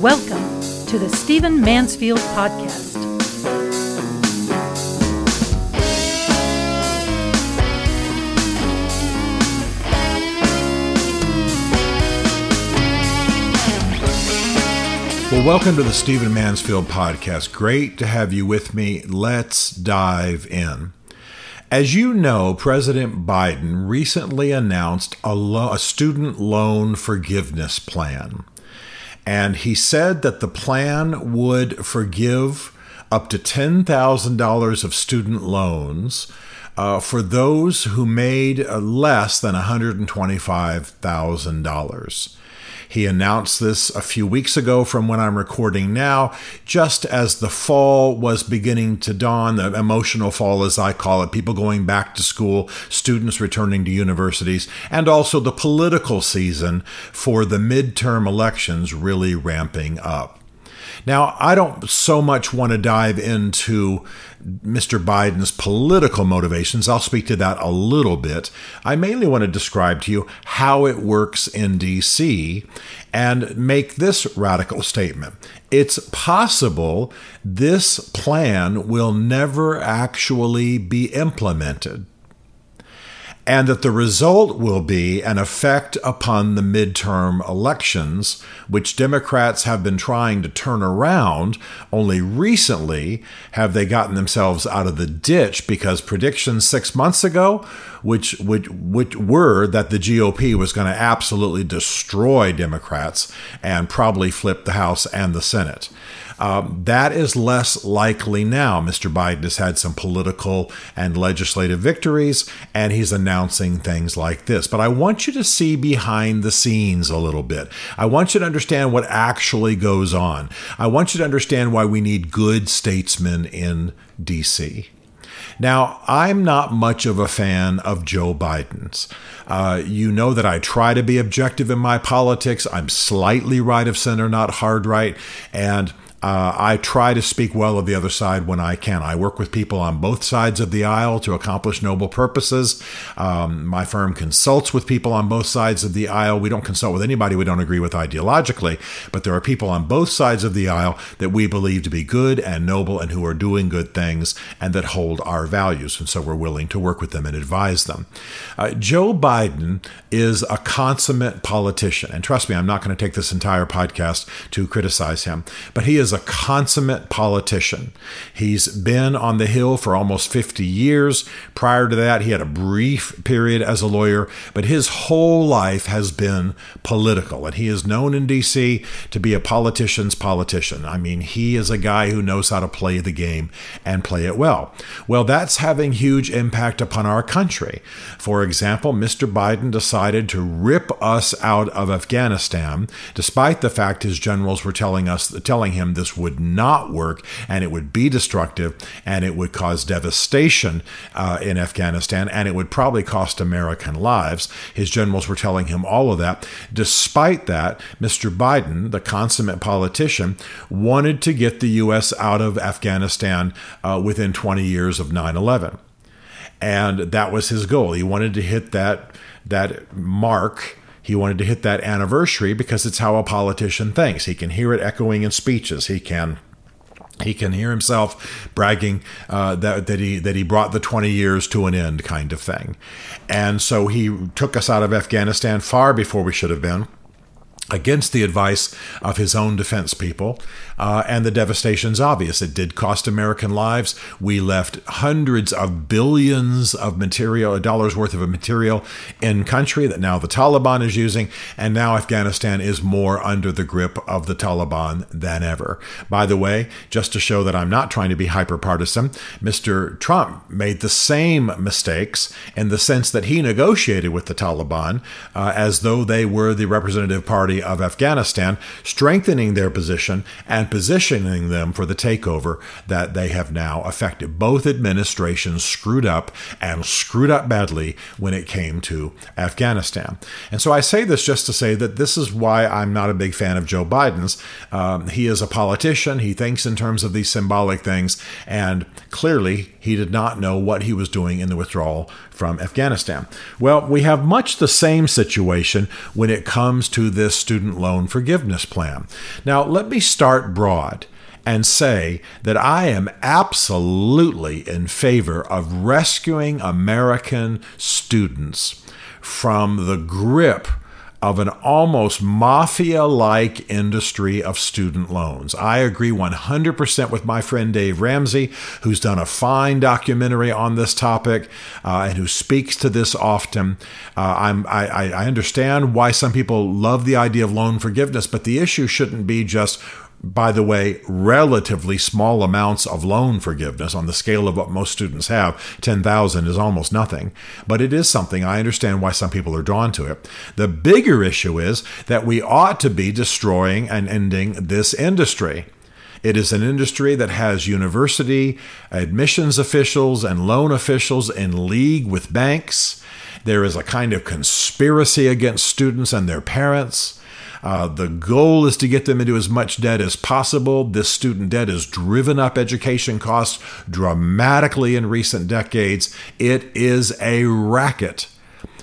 Welcome to the Stephen Mansfield Podcast. Well, welcome to the Stephen Mansfield Podcast. Great to have you with me. Let's dive in. As you know, President Biden recently announced a, lo- a, student loan forgiveness plan. And he said that the plan would forgive up to $10,000 of student loans uh, for those who made uh, less than $125,000. He announced this a few weeks ago from when I'm recording now, just as the fall was beginning to dawn, the emotional fall, as I call it, people going back to school, students returning to universities, and also the political season for the midterm elections really ramping up. Now, I don't so much want to dive into Mr. Biden's political motivations. I'll speak to that a little bit. I mainly want to describe to you how it works in D.C. and make this radical statement. It's possible this plan will never actually be implemented and that the result will be an effect upon the midterm elections, which Democrats have been trying to turn around. Only recently have they gotten themselves out of the ditch because predictions six months ago, which, which, which were that the GOP was going to absolutely destroy Democrats and probably flip the House and the Senate. Um, that is less likely now. Mr. Biden has had some political and legislative victories, and he's announcing things like this. But I want you to see behind the scenes a little bit. I want you to understand what actually goes on. I want you to understand why we need good statesmen in D.C. Now, I'm not much of a fan of Joe Biden's. Uh, you know that I try to be objective in my politics. I'm slightly right of center, not hard right. And uh, I try to speak well of the other side when I can. I work with people on both sides of the aisle to accomplish noble purposes. Um, my firm consults with people on both sides of the aisle. We don't consult with anybody we don't agree with ideologically, but there are people on both sides of the aisle that we believe to be good and noble and who are doing good things and that hold our values. And so we're willing to work with them and advise them. Uh, Joe Biden is a consummate politician. And trust me, I'm not going to take this entire podcast to criticize him, but he is is a consummate politician. He's been on the Hill for almost 50 years. Prior to that, he had a brief period as a lawyer, but his whole life has been political. And he is known in D.C. to be a politician's politician. I mean, he is a guy who knows how to play the game and play it well. Well, that's having huge impact upon our country. For example, Mr. Biden decided to rip us out of Afghanistan, despite the fact his generals were telling us, telling him this would not work and it would be destructive and it would cause devastation uh, in Afghanistan and it would probably cost American lives. His generals were telling him all of that. Despite that, Mr. Biden, the consummate politician, wanted to get the U.S. out of Afghanistan uh, within 20 years of 9 11. And that was his goal. He wanted to hit that, that mark he wanted to hit that anniversary because it's how a politician thinks. He can hear it echoing in speeches. He can he can hear himself bragging uh, that, that he that he brought the 20 years to an end kind of thing and so he took us out of afghanistan far before we should have been against the advice of his own defense people. Uh, and the devastation's obvious. It did cost American lives. We left hundreds of billions of material, a dollars worth of material in country that now the Taliban is using. And now Afghanistan is more under the grip of the Taliban than ever. By the way, just to show that I'm not trying to be hyperpartisan, Mr. Trump made the same mistakes in the sense that he negotiated with the Taliban uh, as though they were the representative party of Afghanistan, strengthening their position and positioning them for the takeover that they have now effected. Both administrations screwed up and screwed up badly when it came to Afghanistan. And so I say this just to say that this is why I'm not a big fan of Joe Biden's. Um, he is a politician, he thinks in terms of these symbolic things, and clearly he did not know what he was doing in the withdrawal from Afghanistan. Well, we have much the same situation when it comes to this student loan forgiveness plan. Now, let me start broad and say that I am absolutely in favor of rescuing American students from the grip of an almost mafia like industry of student loans. I agree 100% with my friend Dave Ramsey, who's done a fine documentary on this topic uh, and who speaks to this often. Uh, I, I understand why some people love the idea of loan forgiveness, but the issue shouldn't be just by the way, relatively small amounts of loan forgiveness on the scale of what most students have. 10,000 is almost nothing, but it is something. I understand why some people are drawn to it. The bigger issue is that we ought to be destroying and ending this industry. It is an industry that has university admissions officials and loan officials in league with banks. There is a kind of conspiracy against students and their parents. Uh, the goal is to get them into as much debt as possible. This student debt has driven up education costs dramatically in recent decades. It is a racket.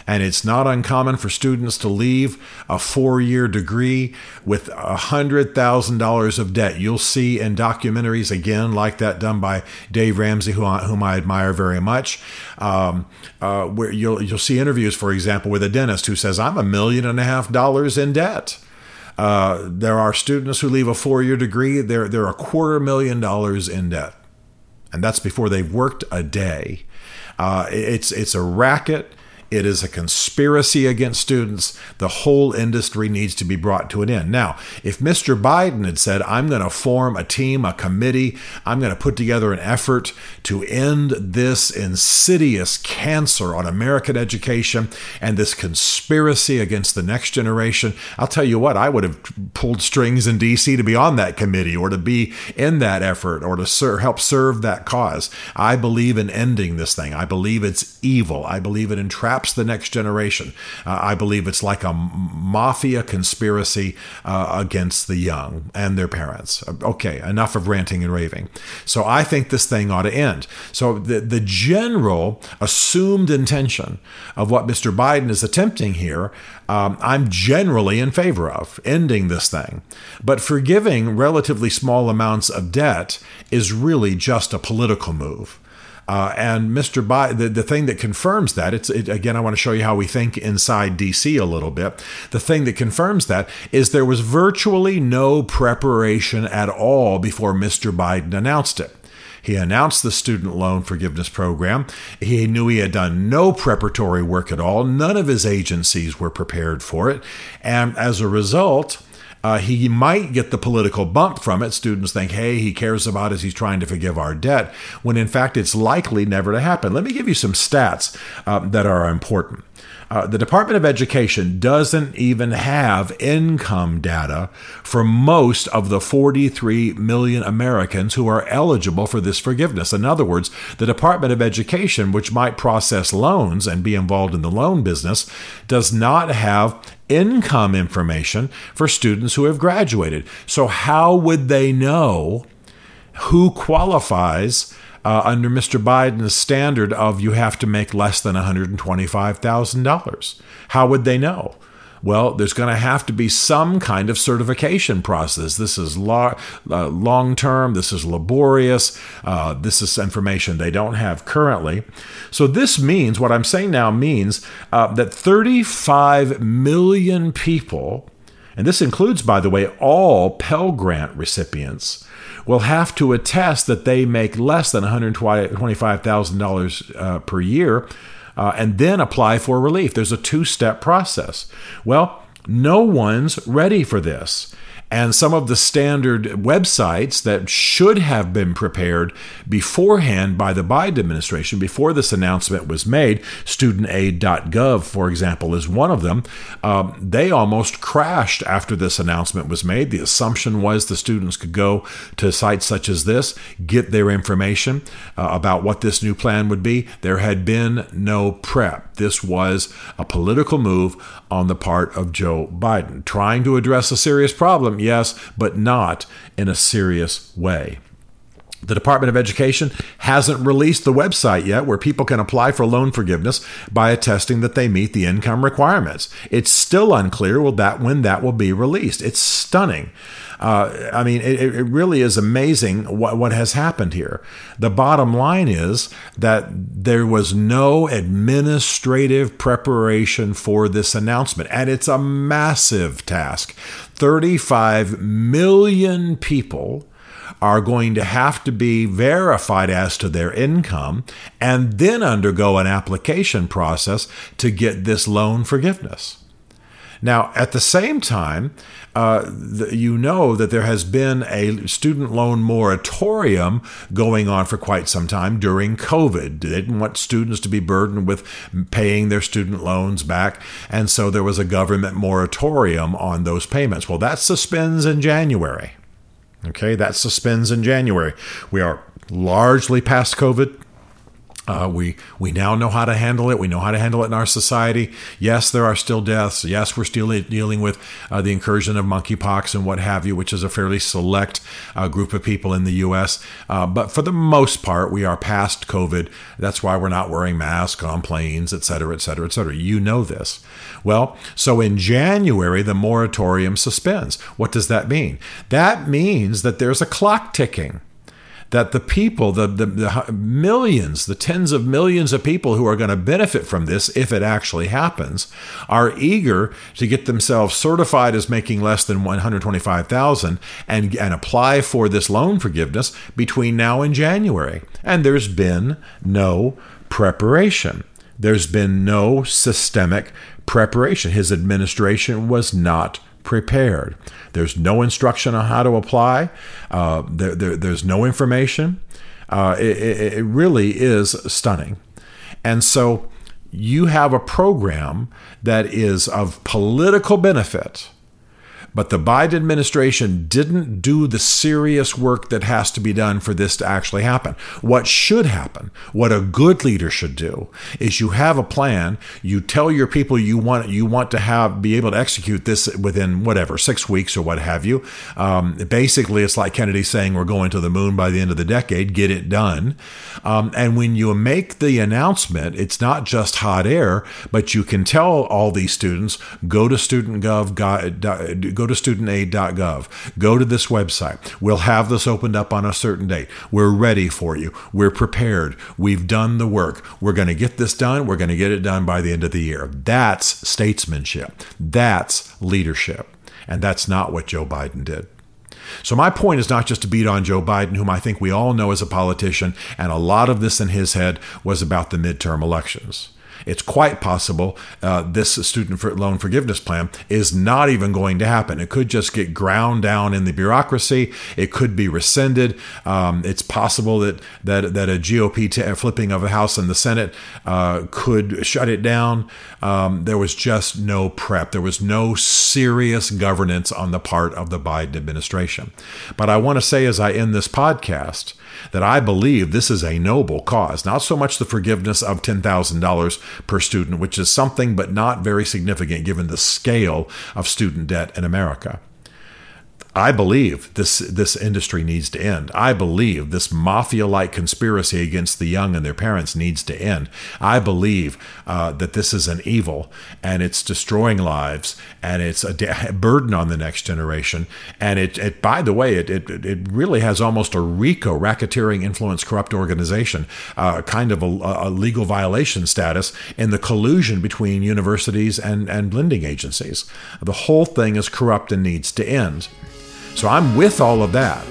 And it's not uncommon for students to leave a four year degree with $100,000 of debt. You'll see in documentaries, again, like that done by Dave Ramsey, who whom I admire very much, um, uh, where you'll, you'll see interviews, for example, with a dentist who says, I'm a million and a half dollars in debt. Uh, there are students who leave a four year degree, they're, they're a quarter million dollars in debt. And that's before they've worked a day. Uh, it's, it's a racket. It is a conspiracy against students. The whole industry needs to be brought to an end. Now, if Mr. Biden had said, I'm going to form a team, a committee, I'm going to put together an effort to end this insidious cancer on American education and this conspiracy against the next generation, I'll tell you what, I would have pulled strings in D.C. to be on that committee or to be in that effort or to ser- help serve that cause. I believe in ending this thing. I believe it's evil. I believe it entraps perhaps the next generation. Uh, I believe it's like a mafia conspiracy uh, against the young and their parents. Okay, enough of ranting and raving. So I think this thing ought to end. So the, the general assumed intention of what Mr. Biden is attempting here, um, I'm generally in favor of ending this thing. But forgiving relatively small amounts of debt is really just a political move. Uh, and Mr. Biden, the, the thing that confirms that, it's it, again, I want to show you how we think inside DC a little bit. The thing that confirms that is there was virtually no preparation at all before Mr. Biden announced it. He announced the student loan forgiveness program. He knew he had done no preparatory work at all. None of his agencies were prepared for it. And as a result, uh, he might get the political bump from it. Students think, hey, he cares about us, he's trying to forgive our debt, when in fact it's likely never to happen. Let me give you some stats um, that are important. Uh, the Department of Education doesn't even have income data for most of the 43 million Americans who are eligible for this forgiveness. In other words, the Department of Education, which might process loans and be involved in the loan business, does not have income information for students who have graduated. So, how would they know who qualifies? Uh, under Mr. Biden's standard of you have to make less than $125,000. How would they know? Well, there's going to have to be some kind of certification process. This is uh, long term, this is laborious, uh, this is information they don't have currently. So, this means what I'm saying now means uh, that 35 million people, and this includes, by the way, all Pell Grant recipients, will have to attest that they make less than $125,000 uh, per year uh, and then apply for relief. There's a two step process. Well, no one's ready for this and some of the standard websites that should have been prepared beforehand by the Biden administration before this announcement was made. StudentAid.gov, for example, is one of them. Um, they almost crashed after this announcement was made. The assumption was the students could go to sites such as this, get their information uh, about what this new plan would be. There had been no prep. This was a political move on the part of Joe Biden, trying to address a serious problem, yes, but not in a serious way. The Department of Education hasn't released the website yet where people can apply for loan forgiveness by attesting that they meet the income requirements. It's still unclear will that when that will be released. It's stunning. Uh, I mean, it, it, really is amazing what, what has happened here. The bottom line is that there was no administrative preparation for this announcement, and it's a massive task. 35 million people are going to have to be verified as to their income and then undergo an application process to get this loan forgiveness. Now, at the same time, uh, you know that there has been a student loan moratorium going on for quite some time during COVID. They didn't want students to be burdened with paying their student loans back, and so there was a government moratorium on those payments. Well, that suspends in January. Okay, that suspends in January. We are largely past COVID. Uh, we we now know how to handle it. We know how to handle it in our society. Yes, there are still deaths. Yes, we're still dealing with uh, the incursion of monkeypox and what have you, which is a fairly select uh, group of people in the U.S. Uh, but for the most part, we are past COVID. That's why we're not wearing masks on planes, et cetera, et cetera, et cetera. You know this. Well, so in January, the moratorium suspends. What does that mean? That means that there's a clock ticking that the people, the, the, the, millions, the tens of millions of people who are going to benefit from this, if it actually happens, are eager to get themselves certified as making less than 125,000 and, and apply for this loan forgiveness between now and January. And there's been no preparation. There's been no systemic preparation. His administration was not prepared. There's no instruction on how to apply. Uh, there, there, there's no information. Uh, it, it really is stunning. And so you have a program that is of political benefit but the Biden administration didn't do the serious work that has to be done for this to actually happen. What should happen, what a good leader should do, is you have a plan. You tell your people you want you want to have be able to execute this within whatever six weeks or what have you. Um, basically, it's like Kennedy saying we're going to the moon by the end of the decade. Get it done. Um, and when you make the announcement, it's not just hot air, but you can tell all these students go to studentgov go to studentaid.gov. Go to this website. We'll have this opened up on a certain date. We're ready for you. We're prepared. We've done the work. We're going to get this done. We're going to get it done by the end of the year. That's statesmanship. That's leadership. And that's not what Joe Biden did. So, my point is not just to beat on Joe Biden, whom I think we all know as a politician, and a lot of this in his head was about the midterm elections it's quite possible uh, this student loan forgiveness plan is not even going to happen. It could just get ground down in the bureaucracy. It could be rescinded. Um, it's possible that that that a GOP t- flipping of a House and the Senate uh, could shut it down. Um, there was just no prep. There was no serious governance on the part of the Biden administration. But I want to say, as I end this podcast, that I believe this is a noble cause, not so much the forgiveness of $10,000 per student, which is something but not very significant given the scale of student debt in America. I believe this this industry needs to end. I believe this mafia-like conspiracy against the young and their parents needs to end. I believe uh, that this is an evil and it's destroying lives and it's a de- burden on the next generation. And it, it by the way, it, it, it really has almost a RICO, racketeering, influence, corrupt organization, uh, kind of a, a legal violation status in the collusion between universities and and lending agencies. The whole thing is corrupt and needs to end. So I'm with all of that.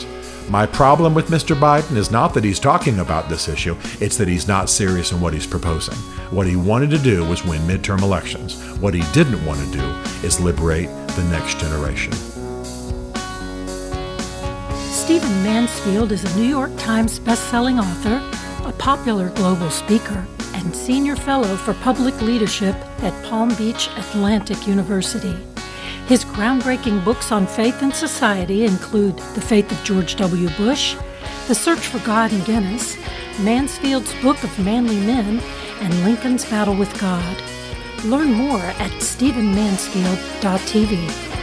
My problem with Mr. Biden is not that he's talking about this issue, it's that he's not serious in what he's proposing. What he wanted to do was win midterm elections. What he didn't want to do is liberate the next generation. Stephen Mansfield is a New York Times bestselling author, a popular global speaker, and senior fellow for public leadership at Palm Beach Atlantic University. His groundbreaking books on faith and society include The Faith of George W. Bush, The Search for God and Guinness, Mansfield's Book of Manly Men, and Lincoln's Battle with God. Learn more at stephenmansfield.tv.